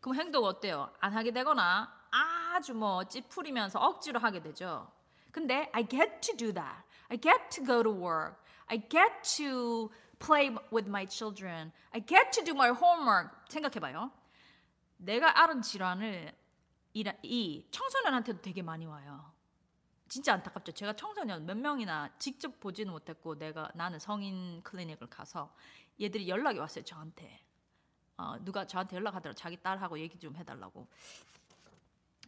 그럼 행동 어때요? 안 하게 되거나 아주 뭐 찌푸리면서 억지로 하게 되죠. 근데 I get to do that. I get to go to work. I get to play with my children. I get to do my homework. 생각해봐요. 내가 앓은 질환을 이 청소년한테도 되게 많이 와요. 진짜 안타깝죠. 제가 청소년 몇 명이나 직접 보지는 못했고 내가 나는 성인 클리닉을 가서 얘들이 연락이 왔어요 저한테. 어, 누가 저한테 연락하더라 자기 딸하고 얘기 좀 해달라고.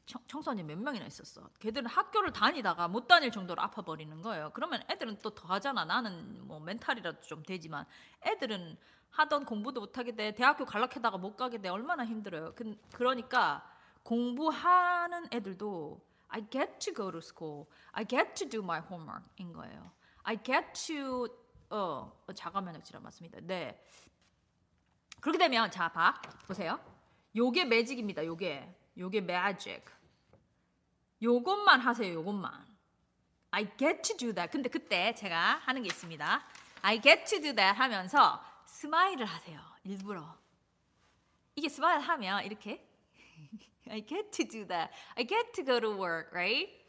청, 소년몇 명이나 있었어. 걔들은 학교를 다니다가 못 다닐 정도로 아파 버리는 거예요. 그러면 애들은 또 더 하잖아. 나는 뭐 멘탈이라도 좀 되지만 애들은 하던 공부도 못 하게 돼. 대학교 갈락하다가 못 가게 돼. 얼마나 힘들어요. 그, 그러니까 공부하는 애들도 I get to go to school. I get to do my homework인 거예요. I get to 어, 자가 면역 질환 맞습니다. 네. 그렇게 되면 자, 봐. 보세요. 요게 매직입니다. 요게. 요게 magic. 요것만 하세요. 요것만. I get to do that. 근데 그때 제가 하는 게 있습니다. I get to do that 하면서 smile을 하세요. 일부러. 이게 smile 하면 이렇게 I get to do that. I get to go to work, right?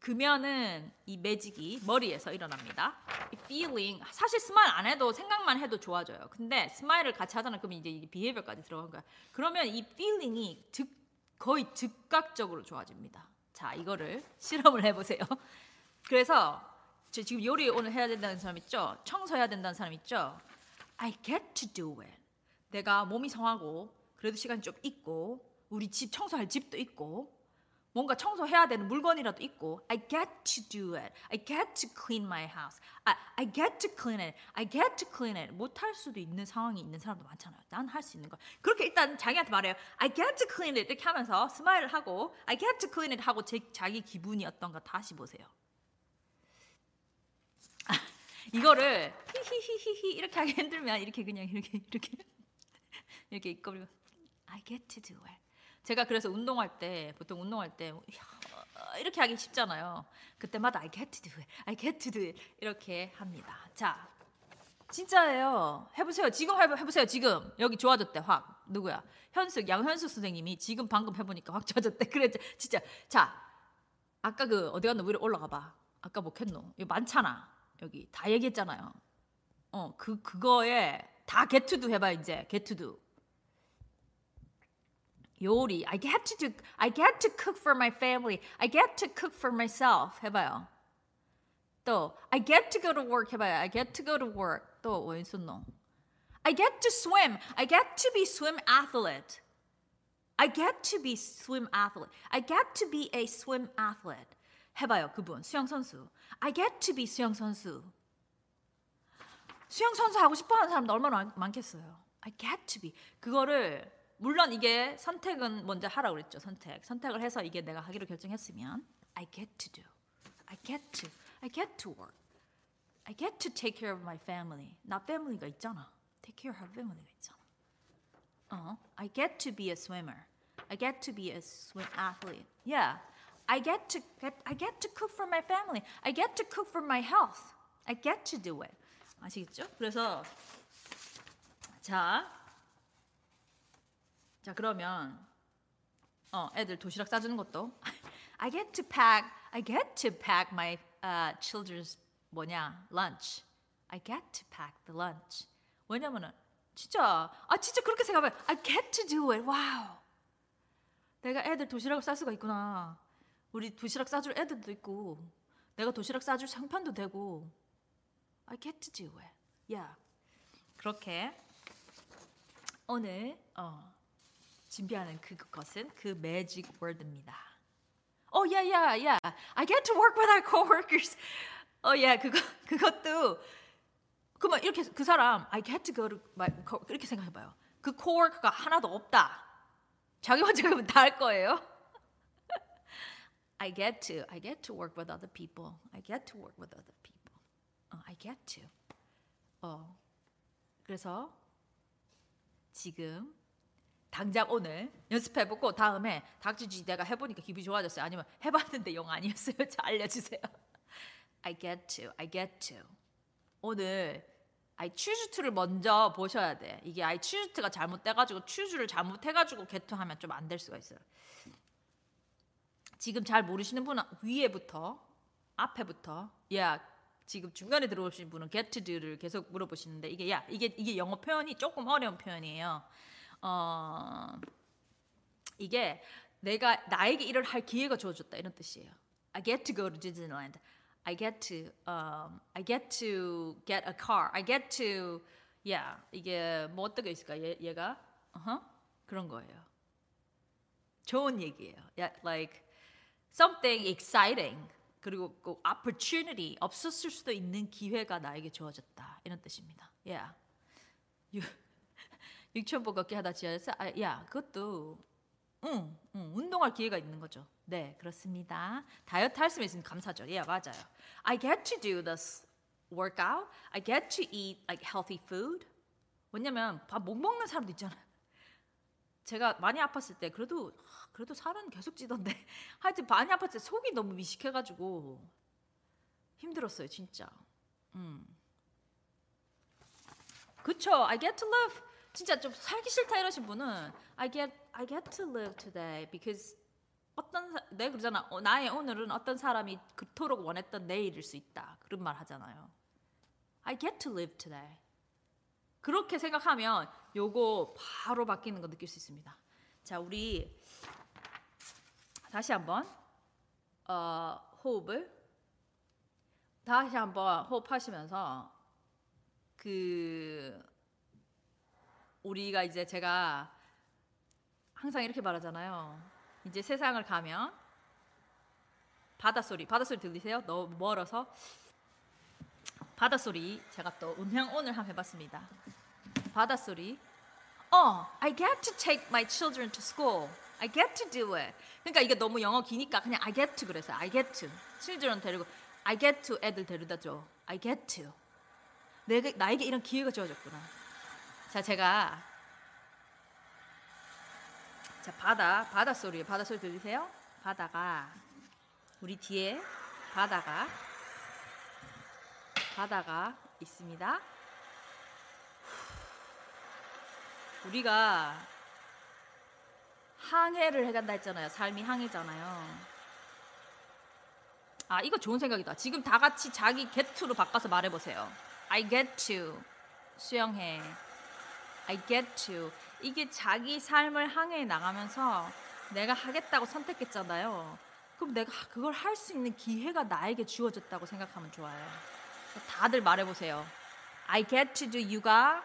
그면은 이 매직이 머리에서 일어납니다. 이 feeling 사실 smile 안 해도 생각만 해도 좋아져요. 근데 smile을 같이 하잖아. 그러면 이제 이 behavior까지 들어간 거야. 그러면 이 feeling이 즉 거의 즉각적으로 좋아집니다. 자, 이거를 실험을 해보세요. 그래서 지금 요리 오늘 해야 된다는 사람 있죠? 청소해야 된다는 사람 있죠? I get to do it. 내가 몸이 성하고 그래도 시간이 좀 있고 우리 집 청소할 집도 있고 뭔가 청소해야 되는 물건이라도 있고 I get to do it. I get to clean my house. I, I get to clean it. I get to clean it. 못할 수도 있는 상황이 있는 사람도 많잖아요. 난 할 수 있는 거. 그렇게 일단 자기한테 말해요. I get to clean it. 이렇게 하면서 스마일을 하고 I get to clean it 하고 제, 자기 기분이 어떤가 다시 보세요. 이거를 히히히히히 이렇게 하기 힘들면 이렇게 그냥 이렇게 이렇게 이렇게 입꼬리고 I get to do it. 제가 그래서 운동할 때 보통 운동할 때 이렇게 하기 쉽잖아요. 그때마다 I get to do it, I get to do it 이렇게 합니다. 자, 진짜예요. 해보세요. 지금 해보, 해보세요. 지금 여기 좋아졌대 확. 누구야? 현숙 양현숙 선생님이 지금 방금 해보니까 확 좋아졌대. 그래 진짜. 자, 아까 그 어디 갔노? 위로 올라가 봐. 아까 뭐 했노? 이거 많잖아. 여기 다 얘기했잖아요. 어, 그 그거에 다 get to do 해봐 이제 get to do. 요리. I get to do, I get to cook for my family. I get to cook for myself. 해봐요. 또 I get to go to work 해봐요. I get to go to work. 또 뭐 있었노? I get to swim. I get to be swim athlete. I get to be swim athlete. I get to be a swim athlete. 해봐요, 그분 수영 선수. I get to be 수영 선수. 수영 선수 하고 싶어하는 사람도 얼마나 많- 많겠어요. I get to be 그거를 물론 이게 선택은 먼저 하라고 그랬죠. 선택. 선택을 해서 이게 내가 하기로 결정했으면 I get to do. I get to. I get to work. I get to take care of my family. 나 family가 있잖아. Take care of family가 있잖아. 어, I get to be a swimmer. I get to be a swim athlete. Yeah. I get to get I get to cook for my family. I get to cook for my health. I get to do it. 아시겠죠? 그래서 자. 자, 그러면 어, 애들 도시락 싸주는 것도 I get to pack I get to pack my uh, children's 뭐냐 lunch. I get to pack the lunch. 왜냐면은 진짜 아 진짜 그렇게 생각하면 I get to do it. Wow. 내가 애들 도시락을 쌀 수가 있구나. 우리 도시락 싸줄 애들도 있고 내가 도시락 싸줄 형편도 되고 I get to do it. Yeah. 그렇게 오늘 어, 준비하는 그것은 그 magic word입니다. 어, 야, 야, 야. I get to work with our coworkers. 어, 야, 그거 그것도 그러면 이렇게 그 사람 I get to go to my 이렇게 생각해 봐요. 그 coworker가 하나도 없다. 자기 혼자 그러면 다 할 거예요. I get to I get to work with other people. I get to work with other people. 어, I get to. 어. 그래서 지금 당장 오늘 연습해보고 다음에 닥치지 내가 해보니까 기분이 좋아졌어요. 아니면 해봤는데 영 아니었어요. 저 알려주세요. I get to, I get to. 오늘 I choose to를 먼저 보셔야 돼. 이게 I choose to가 잘못돼가지고 choose를 잘못해가지고 get to 하면 좀 안 될 수가 있어요. 지금 잘 모르시는 분은 위에부터 앞에부터 야 지금 중간에 들어오신 분은 get to do를 계속 물어보시는데 이게 야 이게 이게 영어 표현이 조금 어려운 표현이에요. 어, 이게 내가 나에게 일을 할 기회가 주어졌다 이런 뜻이에요. I get to go to Disneyland. I get to um, I get to get a car. I get to yeah 이게 뭐 어떤 게 있을까? 얘, 얘가 uh-huh. 그런 거예요. 좋은 얘기예요. Yeah, like something exciting. 그리고 그 opportunity 없었을 수도 있는 기회가 나에게 주어졌다 이런 뜻입니다. Yeah, you 6,000보 걷기 하다 지하에서 아, 야 그것도 응, 응, 운동할 기회가 있는 거죠. 네, 그렇습니다. 다이어트 할 수 있으면 감사죠. 예, 맞아요. I get to do this workout. I get to eat like healthy food. 왜냐면 밥 못 먹는 사람도 있잖아요. 제가 많이 아팠을 때 그래도 그래도 살은 계속 찌던데 하여튼 많이 아팠을 때 속이 너무 미식해가지고 힘들었어요 진짜. 음. 그쵸. I get to live 진짜 좀 살기 싫다 이러신 분은 I get I get to live today because 어떤 사, 내가 그러잖아. 어, 나의 오늘은 어떤 사람이 그토록 원했던 내일일 수 있다. 그런 말 하잖아요. I get to live today. 그렇게 생각하면 요거 바로 바뀌는 거 느낄 수 있습니다. 자, 우리 다시 한번 어, 호흡을 다시 한번 호흡하시면서 그 우리가 이제 제가 항상 이렇게 말하잖아요. 이제 세상을 가면 바닷소리, 바닷소리 들리세요? 너무 멀어서 바닷소리 제가 또 음향 오늘 한번 해봤습니다. 바닷소리. 어, I get to take my children to school. I get to do it. 그러니까 이게 너무 영어 기니까 그냥 I get to 그래서 I get to. children 데리고 I get to 애들 데려다 줘. I get to. 내게 나에게 이런 기회가 주어졌구나. 자, 제가 자, 바다, 바다 소리, 바다 소리 들리세요? 바다가 우리 뒤에 바다가 바다가 있습니다. 우리가 항해를 해간다 했잖아요. 삶이 항해잖아요. 아, 이거 좋은 생각이다. 지금 다 같이 자기 get to로 바꿔서 말해보세요. I get to 수영해. I get to 이게 자기 삶을 항해해 나가면서 내가 하겠다고 선택했잖아요. 그럼 내가 그걸 할 수 있는 기회가 나에게 주어졌다고 생각하면 좋아요. 다들 말해보세요. I get to do 육아.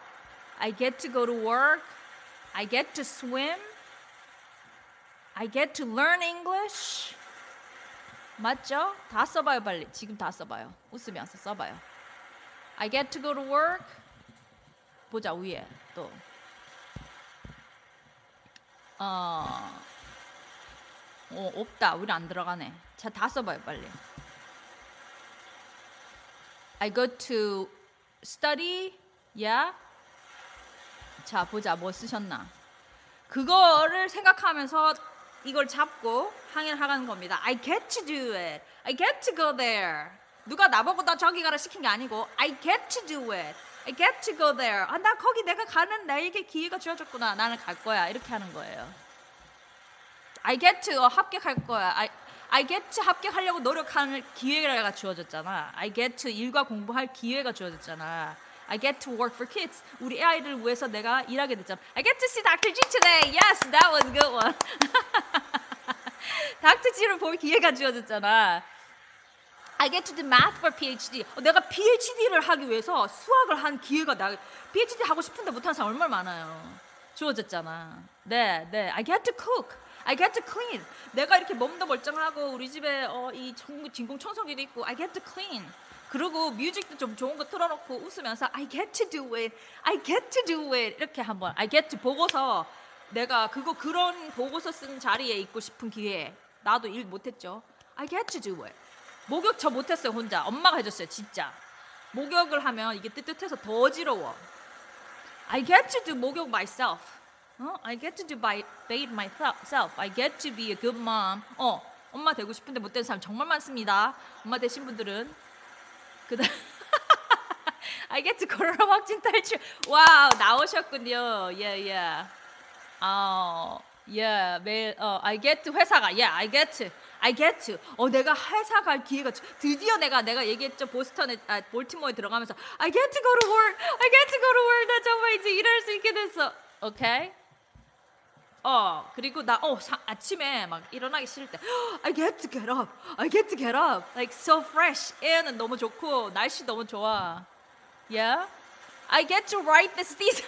I get to go to work. I get to swim. I get to learn English. 맞죠? 다 써봐요 빨리. 지금 다 써봐요. 웃으면서 써봐요. I get to go to work. 보자 위에 또. 어, 어 없다. 우리 안 들어가네. 자, 다 써봐요 빨리. I go to study. Yeah. 자, 보자. 뭐 쓰셨나? 그거를 생각하면서 이걸 잡고 항해하는 겁니다. I get to do it. I get to go there. 누가 나보고 나 저기 가라 시킨 게 아니고 I get to do it. I get to go there. 아, 나 거기 내가 가는 나에게 기회가 주어졌구나. 나는 갈 거야. 이렇게 하는 거예요. I get to 어, 합격할 거야. I, I get to 합격하려고 노력하는 기회가 주어졌잖아. I get to 일과 공부할 기회가 주어졌잖아. I get to work for kids. 우리 아이들 위해서 내가 일하게 됐잖아. I get to see Dr. G today. Yes, that was a good one. Dr. G를 볼 기회가 주어졌잖아. I get to do math for PhD. 어, 내가 PhD를 하기 위해서 수학을 한 기회가 나 PhD 하고 싶은데 못하는 사람 얼마나 많아요. 주어졌잖아. 네, 네. I get to cook. I get to clean. 내가 이렇게 몸도 멀쩡하고 우리 집에 어, 이 전- 진공 청소기도 있고 I get to clean. 그리고 뮤직도 좀 좋은 거 틀어놓고 웃으면서 I get to do it. I get to do it. 이렇게 한번 I get to 보고서 내가 그거 그런 보고서 쓴 자리에 있고 싶은 기회. 나도 일 못했죠. I get to do it. 목욕 저 못했어요 혼자. 엄마가 해줬어요 진짜. 목욕을 하면 이게 뜨뜻해서 더 어지러워. I get to do 목욕 myself. 어? I get to do by bathe myself. I get to be a good mom. 어, 엄마 되고 싶은데 못된 사람 정말 많습니다. 엄마 되신 분들은 그다음 I get to 코로나 확진 탈출. wow 나오셨군요. 예 yeah, 예. Yeah. 어, 예, 매일 어, I get 회사가, yeah, I get I get to. 어, 내가 회사 갈 기회가 주- 드디어 내가 내가 얘기했죠 보스턴에, 아, 볼티모어에 들어가면서 I get to go to work, I get to go to work. 나 정말 이제 일할 수 있게 됐어. 오케이? 어, 그리고 나, 어, 사, 아침에 막 일어나기 싫을 때, I get to get up, I get to get up, like so fresh. 에어는 너무 좋고 날씨 너무 좋아. Yeah, I get to write this thesis.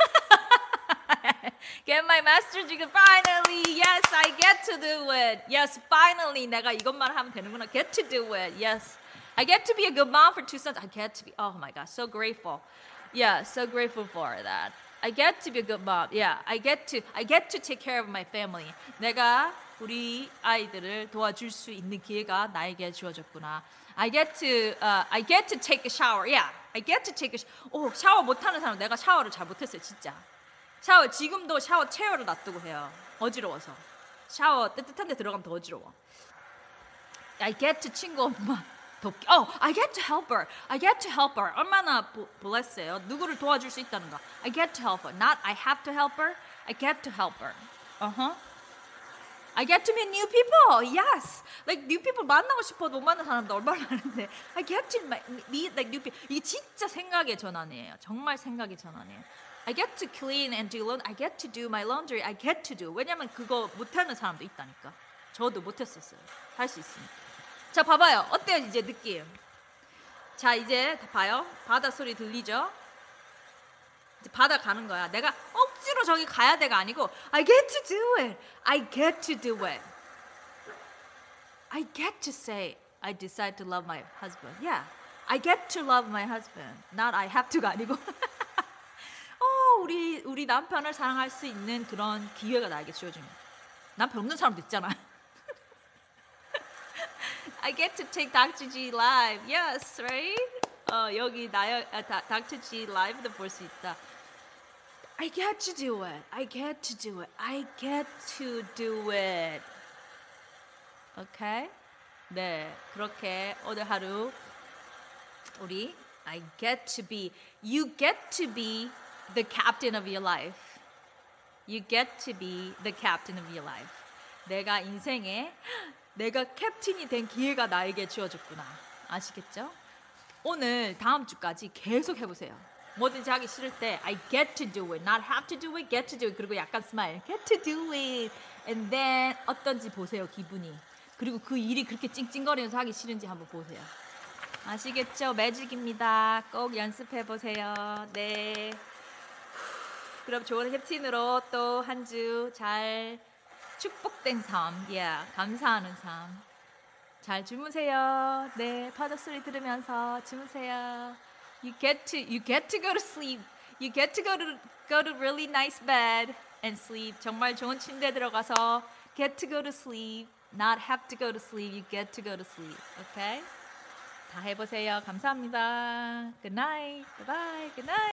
get my master's degree finally. Yes, I get to do it. Yes, finally 내가 이것만 하면 되는구나. Get to do it. Yes. I get to be a good mom for two sons. I get to be Oh my gosh, so grateful. Yeah, so grateful for that. I get to be a good mom. Yeah, I get to I get to take care of my family. 내가 우리 아이들을 도와줄 수 있는 기회가 나에게 주어졌구나. I get to uh, I get to take a shower. Yeah, I get to take a. sh- 오 샤워 못하는 사람 내가 샤워를 잘 못했어요 진짜. 샤워 지금도 샤워 체어를 놔두고 해요. 어지러워서. 샤워 뜨뜻한 데 들어가면 더 어지러워. I get to 친구 엄마 돕기. Oh, I get to help her. I get to help her. 얼마나 bless해요. 누구를 도와줄 수 있다는 거. I get to help her. Not I have to help her. I get to help her. Uh-huh. I get to meet new people. Yes. Like new people 만나고 싶어도 못 만난 사람도 얼마나 많은데. I get to meet like new people. 이게 진짜 생각의 전환이에요. 정말 생각의 전환이에요. I get to clean and do laundry. I get to do my laundry. I get to do. 왜냐면 그거 못하는 사람도 있다니까. 저도 못했었어요. 할 수 있으니까. 자, 봐봐요. 어때요, 이제 느낌? 자, 이제 봐요. 바다 소리 들리죠? 이제 바다 가는 거야. 내가 억지로 저기 가야 돼가 아니고 I get to do it. I get to do it. I get to say I decide to love my husband. Yeah. I get to love my husband. Not I have to가 아니고. 어, 우리 우리 남편을 사랑할 수 있는 그런 기회가 나에게 주어집니다. 남편 없는 사람도 있잖아. I get to take Dr. G live. Yes, right? 어, 여기 나요 아, 다, Dr. G live도 볼 수 있다. I get to do it. I get to do it. I get to do it. Okay? 네, 그렇게 오늘 하루 우리 I get to be you get to be the captain of your life. You get to be the captain of your life. 내가 인생에 내가 captain이 된 기회가 나에게 주어졌구나. 아시겠죠? 오늘 다음 주까지 계속 해보세요. 뭐든지 하기 싫을 때 I get to do it, not have to do it, get to do it. 그리고 약간 smile, get to do it, and then 어떤지 보세요 기분이. 그리고 그 일이 그렇게 찡찡거리면서 하기 싫은지 한번 보세요. 아시겠죠? 매직입니다. 꼭 연습해 보세요. 네. 그럼 좋은 캡틴으로 또 한 주 잘 축복된 삶, yeah, 감사하는 삶. 잘 주무세요. 네, 파도 소리 들으면서 주무세요. You get to you get to go to sleep. You get to go to go to really nice bed and sleep. 정말 좋은 침대 들어가서 get to go to sleep. Not have to go to sleep. You get to go to sleep. Okay? 다 해보세요. 감사합니다. Good night. Bye bye. Good night.